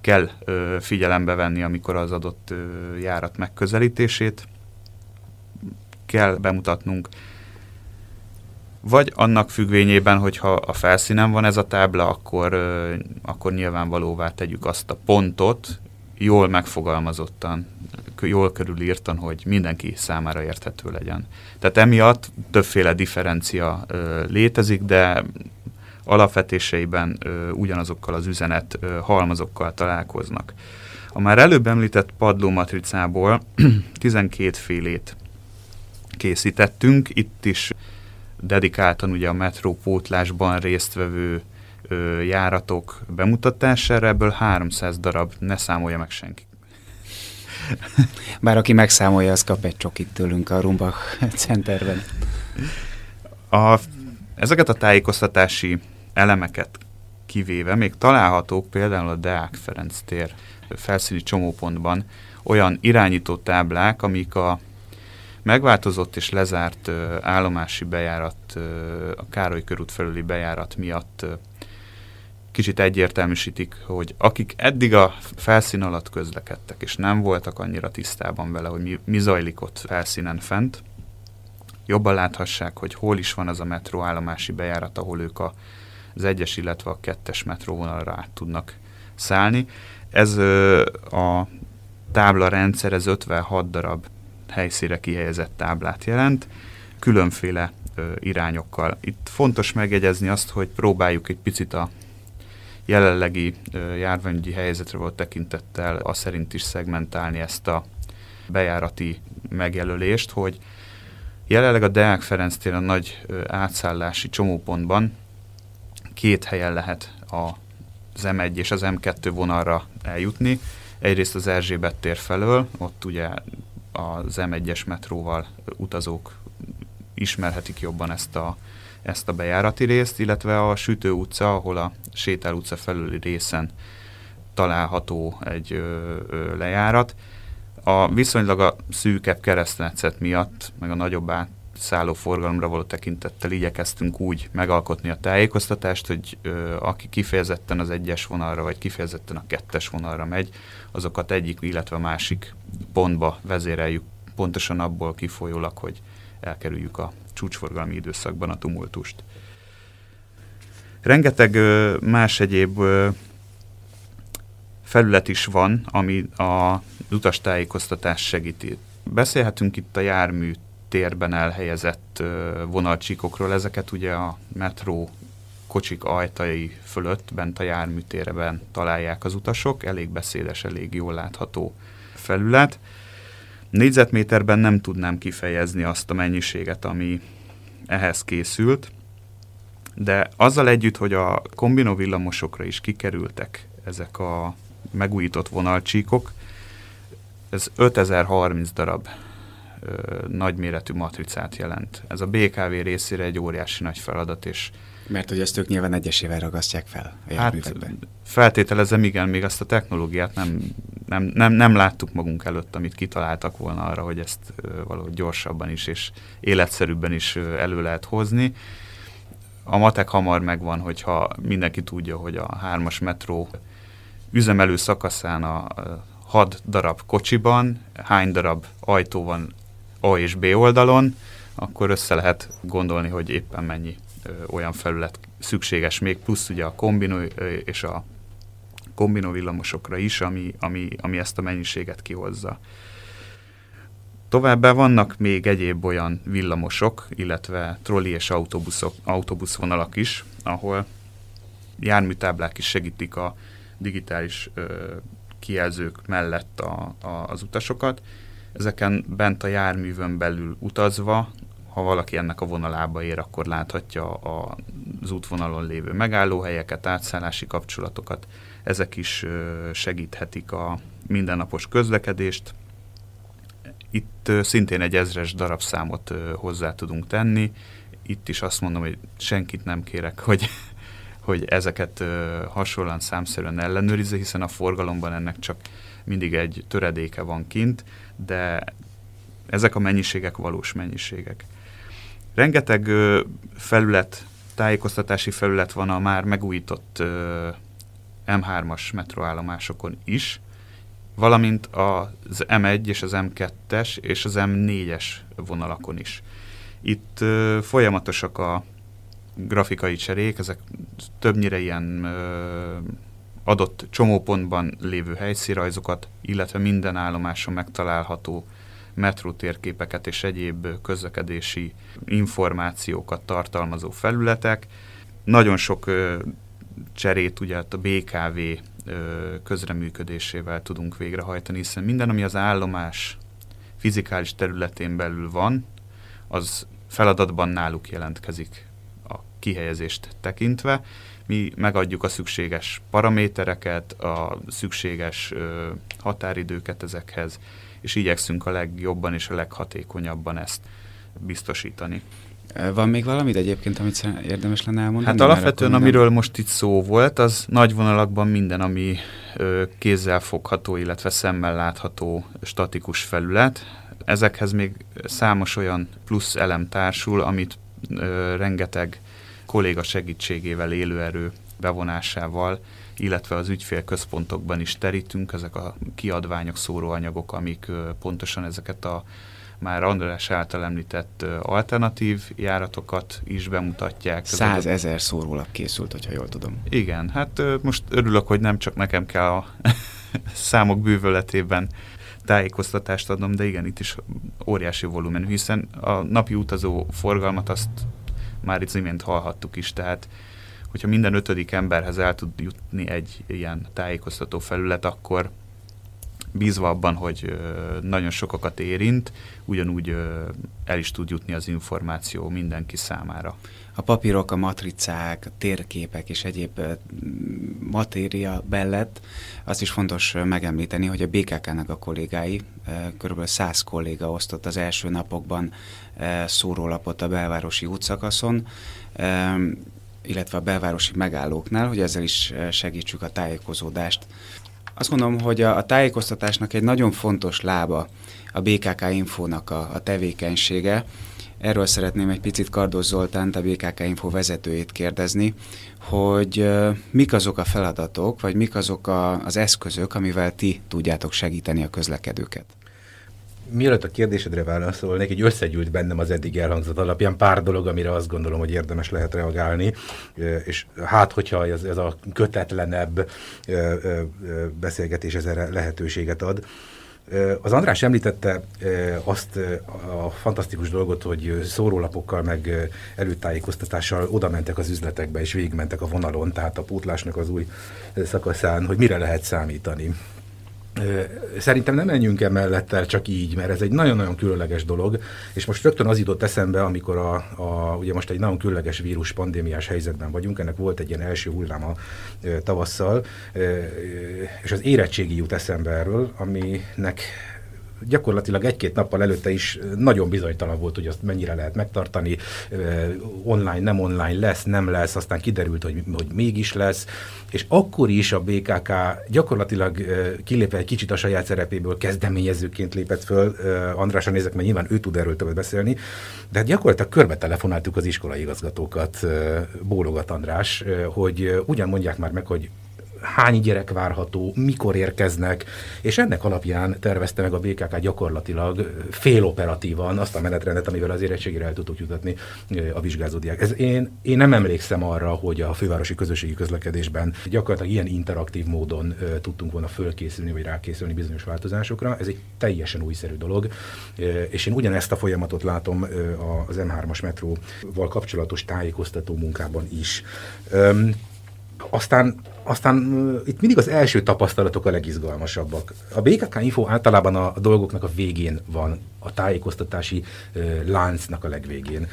kell ö, figyelembe venni, amikor az adott ö, járat megközelítését kell bemutatnunk. Vagy annak függvényében, hogyha a felszínen van ez a tábla, akkor, akkor nyilvánvalóvá tegyük azt a pontot, jól megfogalmazottan, jól körülírtan, hogy mindenki számára érthető legyen. Tehát emiatt többféle differencia létezik, de alapvetéseiben ugyanazokkal az üzenet halmazokkal találkoznak. A már előbb említett padlómatricából 12 félét készítettünk, itt is dedikáltan ugye a metrópótlásban résztvevő ö, járatok bemutatására, ebből 300 darab, ne számolja meg senki. Bár aki megszámolja, az kap egy csokit tőlünk a Rumbach Centerben. A, ezeket a tájékoztatási elemeket kivéve még találhatók például a Deák Ferenc tér felszíni csomópontban olyan irányító táblák, amik a megváltozott és lezárt ö, állomási bejárat, ö, a Károly körút felüli bejárat miatt ö, kicsit egyértelműsítik, hogy akik eddig a felszín alatt közlekedtek, és nem voltak annyira tisztában vele, hogy mi, mi zajlik ott felszínen fent, jobban láthassák, hogy hol is van az a metróállomási bejárat, ahol ők a az egyes, illetve a kettes metróvonalra át tudnak szállni. Ez a tábla rendszer, ez 56 darab helyszíre kihelyezett táblát jelent, különféle irányokkal. Itt fontos megjegyezni azt, hogy próbáljuk egy picit a jelenlegi járványügyi helyzetre volt tekintettel azt szerint is szegmentálni ezt a bejárati megjelölést, hogy jelenleg a Deák Ferenc téren a nagy átszállási csomópontban két helyen lehet az M1 és az M2 vonalra eljutni. Egyrészt az Erzsébet tér felől, ott ugye az M1-es metróval utazók ismerhetik jobban ezt a, ezt a bejárati részt, illetve a Sütő utca, ahol a Sétál utca felüli részen található egy ö, ö, lejárat. A viszonylag a szűkebb keresztmetszet miatt, meg a nagyobb át, szálló forgalomra való tekintettel igyekeztünk úgy megalkotni a tájékoztatást, hogy ö, aki kifejezetten az egyes vonalra, vagy kifejezetten a kettes vonalra megy, azokat egyik, illetve másik pontba vezéreljük, pontosan abból kifolyólag, hogy elkerüljük a csúcsforgalmi időszakban a tumultust. Rengeteg ö, más egyéb ö, felület is van, ami a utastájékoztatás segíti. Beszélhetünk itt a jármű térben elhelyezett vonalcsíkokról. Ezeket ugye a metró kocsik ajtai fölött, bent a járműtéreben találják az utasok, elég beszédes, elég jól látható felület. Négyzetméterben nem tudnám kifejezni azt a mennyiséget, ami ehhez készült, de azzal együtt, hogy a kombinó villamosokra is kikerültek ezek a megújított vonalcsíkok, ez 5030 darab nagyméretű matricát jelent. Ez a BKV részére egy óriási nagy feladat, és mert hogy ezt ők nyilván egyesével ragasztják fel a Hát feltételezem, igen, még azt a technológiát nem, nem, nem, nem láttuk magunk előtt, amit kitaláltak volna arra, hogy ezt valahogy gyorsabban is és életszerűbben is elő lehet hozni. A matek hamar megvan, hogyha mindenki tudja, hogy a hármas metró üzemelő szakaszán a 6 darab kocsiban, hány darab ajtó van A és B oldalon, akkor össze lehet gondolni, hogy éppen mennyi olyan felület szükséges még, plusz ugye a kombinó és a kombinó villamosokra is, ami, ami, ami ezt a mennyiséget kihozza. Továbbá vannak még egyéb olyan villamosok, illetve trolli és autóbuszok, autóbuszvonalak is, ahol járműtáblák is segítik a digitális ö, kijelzők mellett a, a, az utasokat. Ezeken bent a járművön belül utazva, ha valaki ennek a vonalába ér, akkor láthatja az útvonalon lévő megállóhelyeket, átszállási kapcsolatokat. Ezek is segíthetik a mindennapos közlekedést. Itt szintén egy ezres darabszámot hozzá tudunk tenni. Itt is azt mondom, hogy senkit nem kérek, hogy hogy ezeket ö, hasonlóan számszerűen ellenőrizze, hiszen a forgalomban ennek csak mindig egy töredéke van kint, de ezek a mennyiségek valós mennyiségek. Rengeteg felület, tájékoztatási felület van a már megújított ö, M3-as metroállomásokon is, valamint az M1 és az M2-es és az M4-es vonalakon is. Itt folyamatosak a grafikai cserék, ezek többnyire ilyen adott csomópontban lévő helyszínrajzokat, illetve minden állomáson megtalálható metrótérképeket és egyéb közlekedési információkat tartalmazó felületek. Nagyon sok cserét ugye a BKV közreműködésével tudunk végrehajtani, hiszen minden, ami az állomás fizikális területén belül van, az feladatban náluk jelentkezik kihelyezést tekintve. Mi megadjuk a szükséges paramétereket, a szükséges határidőket ezekhez, és igyekszünk a legjobban és a leghatékonyabban ezt biztosítani. Van még valamit egyébként, amit érdemes lenne elmondani? Hát alapvetően, amiről most itt szó volt, az nagy vonalakban minden, ami ö, kézzel fogható, illetve szemmel látható statikus felület. Ezekhez még számos olyan plusz elem társul, amit ö, rengeteg kolléga segítségével, élőerő bevonásával, illetve az ügyfélközpontokban is terítünk, ezek a kiadványok, szóróanyagok, amik pontosan ezeket a már András által említett alternatív járatokat is bemutatják. Százezer szórólap készült, hogyha jól tudom. Igen, hát most örülök, hogy nem csak nekem kell a számok bűvöletében tájékoztatást adnom, de igen, itt is óriási volumenű, hiszen a napi utazó forgalmat azt már itt imént hallhattuk is, tehát hogyha minden ötödik emberhez el tud jutni egy ilyen tájékoztató felület, akkor bízva abban, hogy nagyon sokakat érint, ugyanúgy el is tud jutni az információ mindenki számára. A papírok, a matricák, a térképek és egyéb matéria mellett azt is fontos megemlíteni, hogy a BKK-nak a kollégái, kb. 100 kolléga osztott az első napokban szórólapot a belvárosi útszakaszon, illetve a belvárosi megállóknál, hogy ezzel is segítsük a tájékozódást. Azt gondolom, hogy a, a tájékoztatásnak egy nagyon fontos lába a BKK Infónak a, a tevékenysége. Erről szeretném egy picit Kardos Zoltánt, a BKK Info vezetőjét kérdezni, hogy mik azok a feladatok, vagy mik azok a, az eszközök, amivel ti tudjátok segíteni a közlekedőket mielőtt a kérdésedre válaszolnék, egy összegyűlt bennem az eddig elhangzott alapján pár dolog, amire azt gondolom, hogy érdemes lehet reagálni, és hát, hogyha ez, ez a kötetlenebb beszélgetés ez erre lehetőséget ad. Az András említette azt a fantasztikus dolgot, hogy szórólapokkal meg előtájékoztatással oda mentek az üzletekbe és végigmentek a vonalon, tehát a pótlásnak az új szakaszán, hogy mire lehet számítani. Szerintem nem menjünk emellett el csak így, mert ez egy nagyon-nagyon különleges dolog, és most rögtön az jutott eszembe, amikor a, a, ugye most egy nagyon különleges vírus pandémiás helyzetben vagyunk, ennek volt egy ilyen első hulláma tavasszal, és az érettségi jut eszembe erről, aminek gyakorlatilag egy-két nappal előtte is nagyon bizonytalan volt, hogy azt mennyire lehet megtartani, online, nem online lesz, nem lesz, aztán kiderült, hogy, hogy mégis lesz, és akkor is a BKK gyakorlatilag kilépve egy kicsit a saját szerepéből kezdeményezőként lépett föl, Andrásra nézek, mert nyilván ő tud erről többet beszélni, de hát gyakorlatilag körbe telefonáltuk az iskolai igazgatókat, bólogat András, hogy ugyan mondják már meg, hogy hány gyerek várható, mikor érkeznek, és ennek alapján tervezte meg a BKK gyakorlatilag féloperatívan azt a menetrendet, amivel az érettségére el tudtuk jutatni a vizsgázódiák. Ez én, én nem emlékszem arra, hogy a fővárosi közösségi közlekedésben gyakorlatilag ilyen interaktív módon tudtunk volna fölkészülni, vagy rákészülni bizonyos változásokra. Ez egy teljesen újszerű dolog, és én ugyanezt a folyamatot látom az M3-as metróval kapcsolatos tájékoztató munkában is. Aztán aztán itt mindig az első tapasztalatok a legizgalmasabbak. A BKK Info általában a, dolgoknak a végén van, a tájékoztatási láncnak a legvégén.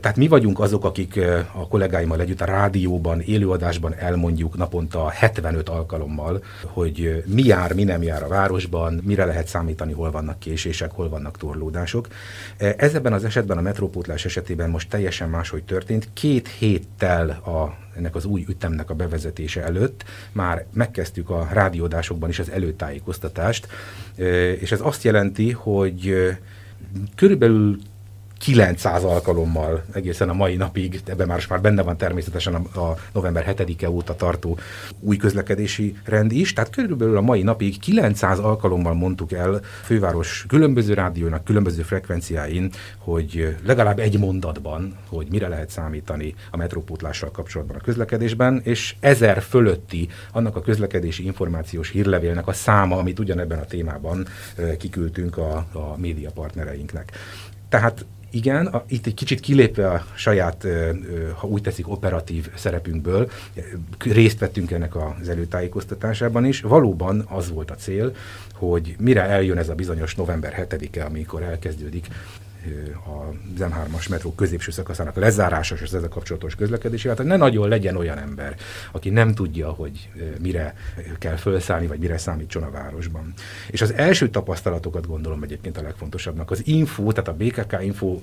Tehát mi vagyunk azok, akik a kollégáimmal együtt a rádióban, élőadásban elmondjuk naponta 75 alkalommal, hogy uh, mi jár, mi nem jár a városban, mire lehet számítani, hol vannak késések, hol vannak torlódások. Uh, ezeben az esetben, a metrópótlás esetében most teljesen máshogy történt. Két héttel a ennek az új ütemnek a bevezetése előtt már megkezdtük a rádiódásokban is az előtájékoztatást, és ez azt jelenti, hogy körülbelül 900 alkalommal egészen a mai napig, ebben már már benne van természetesen a, a november 7-e óta tartó új közlekedési rend is, tehát körülbelül a mai napig 900 alkalommal mondtuk el főváros különböző rádiónak, különböző frekvenciáin, hogy legalább egy mondatban, hogy mire lehet számítani a metrópótlással kapcsolatban a közlekedésben, és ezer fölötti annak a közlekedési információs hírlevélnek a száma, amit ugyanebben a témában kiküldtünk a, a média partnereinknek. Tehát igen, a, itt egy kicsit kilépve a saját, ha úgy teszik, operatív szerepünkből, részt vettünk ennek az előtájékoztatásában is. Valóban az volt a cél, hogy mire eljön ez a bizonyos november 7-e, amikor elkezdődik az M3-as metró középső szakaszának lezárása és ezzel kapcsolatos közlekedési, hát ne nagyon legyen olyan ember, aki nem tudja, hogy mire kell felszállni, vagy mire számítson a városban. És az első tapasztalatokat gondolom egyébként a legfontosabbnak. Az info, tehát a BKK info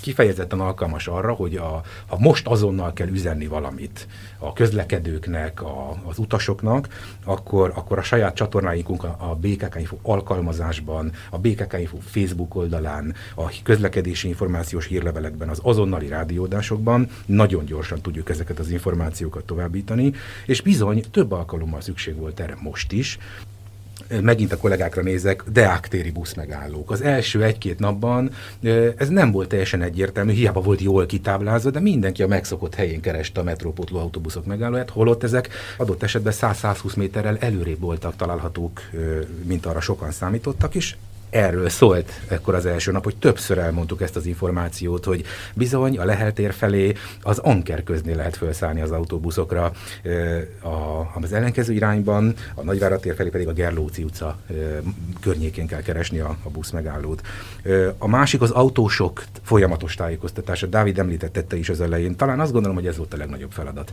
kifejezetten alkalmas arra, hogy a, ha most azonnal kell üzenni valamit a közlekedőknek, a, az utasoknak, akkor, akkor a saját csatornáinkunk a, a BKK info alkalmazásban, a BKK info Facebook oldalán, a közlekedő közlekedési információs hírlevelekben, az azonnali rádiódásokban nagyon gyorsan tudjuk ezeket az információkat továbbítani, és bizony több alkalommal szükség volt erre most is, megint a kollégákra nézek, deaktéri buszmegállók. Az első egy-két napban ez nem volt teljesen egyértelmű, hiába volt jól kitáblázva, de mindenki a megszokott helyén kereste a metrópotló autóbuszok megállóját, holott ezek adott esetben 100-120 méterrel előrébb voltak találhatók, mint arra sokan számítottak, és erről szólt ekkor az első nap, hogy többször elmondtuk ezt az információt, hogy bizony a leheltér felé az Anker közné lehet felszállni az autóbuszokra, a, az ellenkező irányban, a Nagyváratér felé pedig a Gerlóci utca környékén kell keresni a, a busz megállót. A másik az autósok folyamatos tájékoztatása. Dávid említette is az elején. Talán azt gondolom, hogy ez volt a legnagyobb feladat.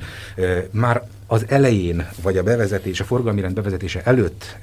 Már az elején, vagy a bevezetés, a forgalmi rend bevezetése előtt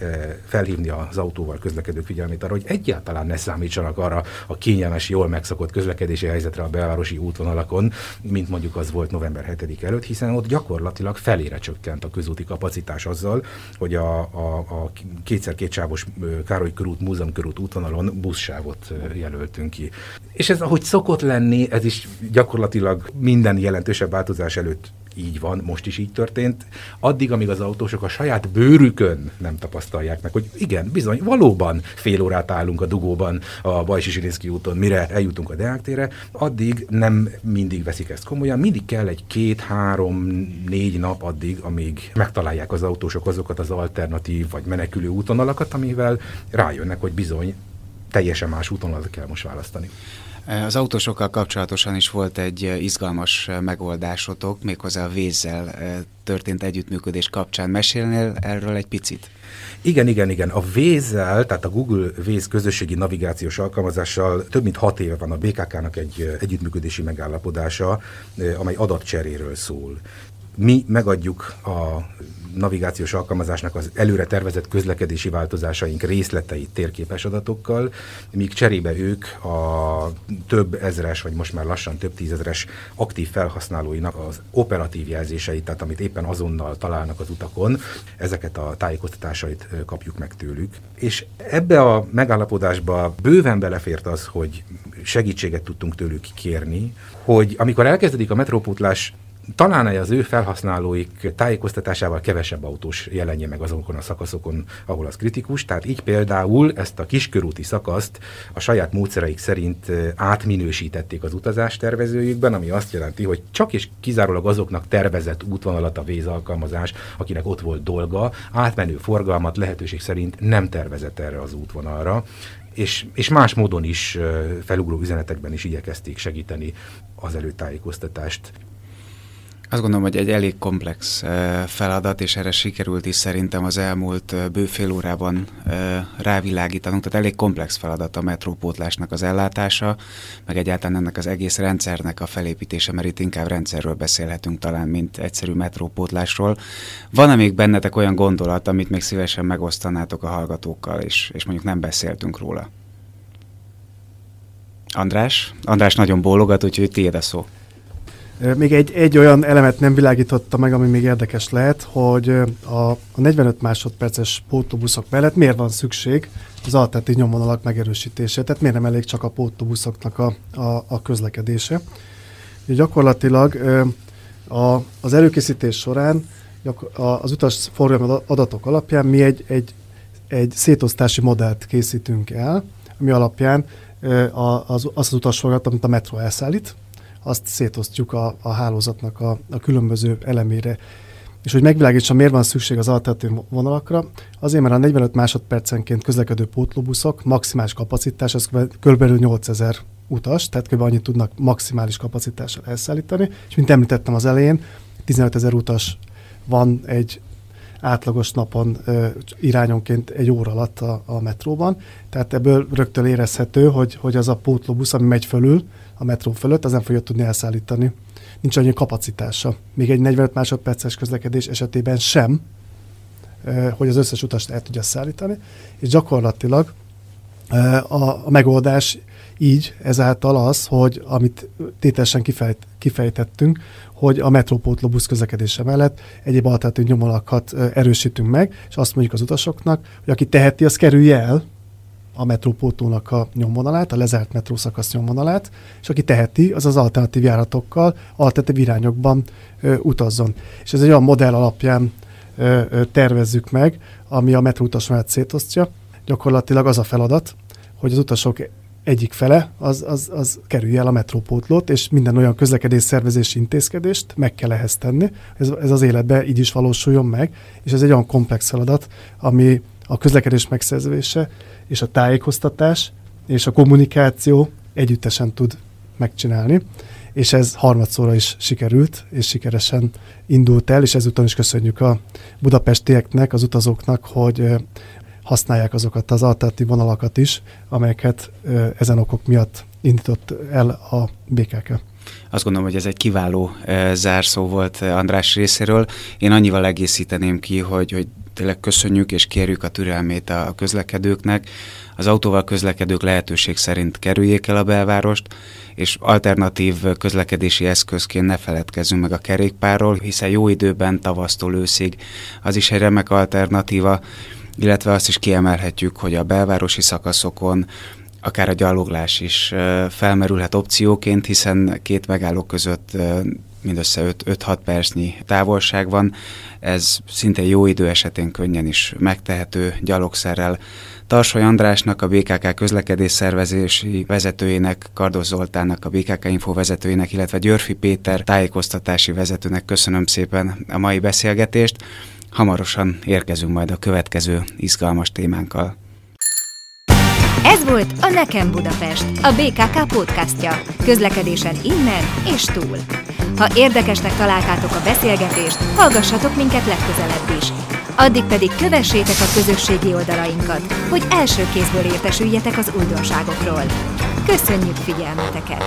felhívni az autóval közlekedők figyelmét arra, hogy egyáltalán ne számítsanak arra a kényelmes, jól megszokott közlekedési helyzetre a belvárosi útvonalakon, mint mondjuk az volt november 7 előtt, hiszen ott gyakorlatilag felére csökkent a közúti kapacitás azzal, hogy a, a, a kétszer kétsávos Károly körút, Múzeum körút útvonalon buszsávot jelöltünk ki. És ez ahogy szokott lenni, ez is gyakorlatilag minden jelentősebb változás előtt így van, most is így történt, addig, amíg az autósok a saját bőrükön nem tapasztalják meg, hogy igen, bizony, valóban fél órát állunk a dugóban a Bajsi Zsilinszki úton, mire eljutunk a Deák tére, addig nem mindig veszik ezt komolyan, mindig kell egy két, három, négy nap addig, amíg megtalálják az autósok azokat az alternatív vagy menekülő útonalakat, amivel rájönnek, hogy bizony teljesen más útonalat kell most választani. Az autósokkal kapcsolatosan is volt egy izgalmas megoldásotok, méghozzá a vízzel történt együttműködés kapcsán. Mesélnél erről egy picit? Igen, igen, igen. A Vézzel, tehát a Google Véz közösségi navigációs alkalmazással több mint hat éve van a BKK-nak egy együttműködési megállapodása, amely adatcseréről szól. Mi megadjuk a navigációs alkalmazásnak az előre tervezett közlekedési változásaink részleteit térképes adatokkal, míg cserébe ők a több ezres, vagy most már lassan több tízezres aktív felhasználóinak az operatív jelzéseit, tehát amit éppen azonnal találnak az utakon, ezeket a tájékoztatásait kapjuk meg tőlük. És ebbe a megállapodásba bőven belefért az, hogy segítséget tudtunk tőlük kérni, hogy amikor elkezdődik a metrópótlás talán az ő felhasználóik tájékoztatásával kevesebb autós jelenje meg azokon a szakaszokon, ahol az kritikus. Tehát így például ezt a kiskörúti szakaszt a saját módszereik szerint átminősítették az tervezőjükben, ami azt jelenti, hogy csak és kizárólag azoknak tervezett útvonalat a Waze alkalmazás, akinek ott volt dolga, átmenő forgalmat lehetőség szerint nem tervezett erre az útvonalra és, és más módon is felugró üzenetekben is igyekezték segíteni az előtájékoztatást. Azt gondolom, hogy egy elég komplex feladat, és erre sikerült is szerintem az elmúlt bőfél órában rávilágítanunk. Tehát elég komplex feladat a metrópótlásnak az ellátása, meg egyáltalán ennek az egész rendszernek a felépítése, mert itt inkább rendszerről beszélhetünk talán, mint egyszerű metrópótlásról. Van-e még bennetek olyan gondolat, amit még szívesen megosztanátok a hallgatókkal, és, és mondjuk nem beszéltünk róla? András? András nagyon bólogat, úgyhogy tiéd a szó. Még egy, egy olyan elemet nem világította meg, ami még érdekes lehet, hogy a, a 45 másodperces pótlóbuszok mellett miért van szükség az alternatív nyomvonalak megerősítése, tehát miért nem elég csak a pótlóbuszoknak a, a, a közlekedése. Ugye gyakorlatilag a, az előkészítés során az utas forgalmi adatok alapján mi egy, egy, egy szétosztási modellt készítünk el, ami alapján az, az az utasforgalmat, amit a metró elszállít, azt szétosztjuk a, a hálózatnak a, a különböző elemére. És hogy megvilágítsam, miért van szükség az alternatív vonalakra, azért, mert a 45 másodpercenként közlekedő pótlóbuszok maximális kapacitás, az kb. 8000 utas, tehát kb. annyit tudnak maximális kapacitással elszállítani, és mint említettem az elején, 15 ezer utas van egy átlagos napon ö, irányonként egy óra alatt a, a metróban, tehát ebből rögtön érezhető, hogy, hogy az a pótlóbusz, ami megy fölül, a metró fölött, az nem fogja tudni elszállítani. Nincs annyi kapacitása. Még egy 45 másodperces közlekedés esetében sem, hogy az összes utast el tudja szállítani, és gyakorlatilag a, a megoldás így ezáltal az, hogy amit tételesen kifejt, kifejtettünk, hogy a metrópótló busz közlekedése mellett egyéb alternatív nyomalakat erősítünk meg, és azt mondjuk az utasoknak, hogy aki teheti, az kerülje el, a metrópótónak a nyomvonalát, a lezárt metrószakasz nyomvonalát, és aki teheti, az az alternatív járatokkal, alternatív irányokban ö, utazzon. És ez egy olyan modell alapján ö, ö, tervezzük meg, ami a metróutasvonalát szétosztja. Gyakorlatilag az a feladat, hogy az utasok egyik fele, az, az, az kerülje el a metrópótlót, és minden olyan közlekedés szervezési intézkedést meg kell ehhez tenni. Ez, ez az életbe így is valósuljon meg, és ez egy olyan komplex feladat, ami a közlekedés megszerzése és a tájékoztatás és a kommunikáció együttesen tud megcsinálni, és ez harmadszóra is sikerült, és sikeresen indult el, és ezúton is köszönjük a budapestieknek, az utazóknak, hogy használják azokat az alternatív vonalakat is, amelyeket ezen okok miatt indított el a BKK. Azt gondolom, hogy ez egy kiváló zárszó volt András részéről. Én annyival egészíteném ki, hogy, hogy tényleg köszönjük és kérjük a türelmét a közlekedőknek. Az autóval közlekedők lehetőség szerint kerüljék el a belvárost, és alternatív közlekedési eszközként ne feledkezzünk meg a kerékpárról, hiszen jó időben tavasztól őszig az is egy remek alternatíva, illetve azt is kiemelhetjük, hogy a belvárosi szakaszokon akár a gyaloglás is felmerülhet opcióként, hiszen két megálló között mindössze 5-6 percnyi távolság van. Ez szinte jó idő esetén könnyen is megtehető gyalogszerrel. Tarsoly Andrásnak, a BKK közlekedés szervezési vezetőjének, Kardos Zoltánnak, a BKK Info vezetőjének, illetve Györfi Péter tájékoztatási vezetőnek köszönöm szépen a mai beszélgetést. Hamarosan érkezünk majd a következő izgalmas témánkkal. Ez volt a Nekem Budapest, a BKK podcastja. Közlekedésen innen és túl. Ha érdekesnek találtátok a beszélgetést, hallgassatok minket legközelebb is. Addig pedig kövessétek a közösségi oldalainkat, hogy első kézből értesüljetek az újdonságokról. Köszönjük figyelmeteket!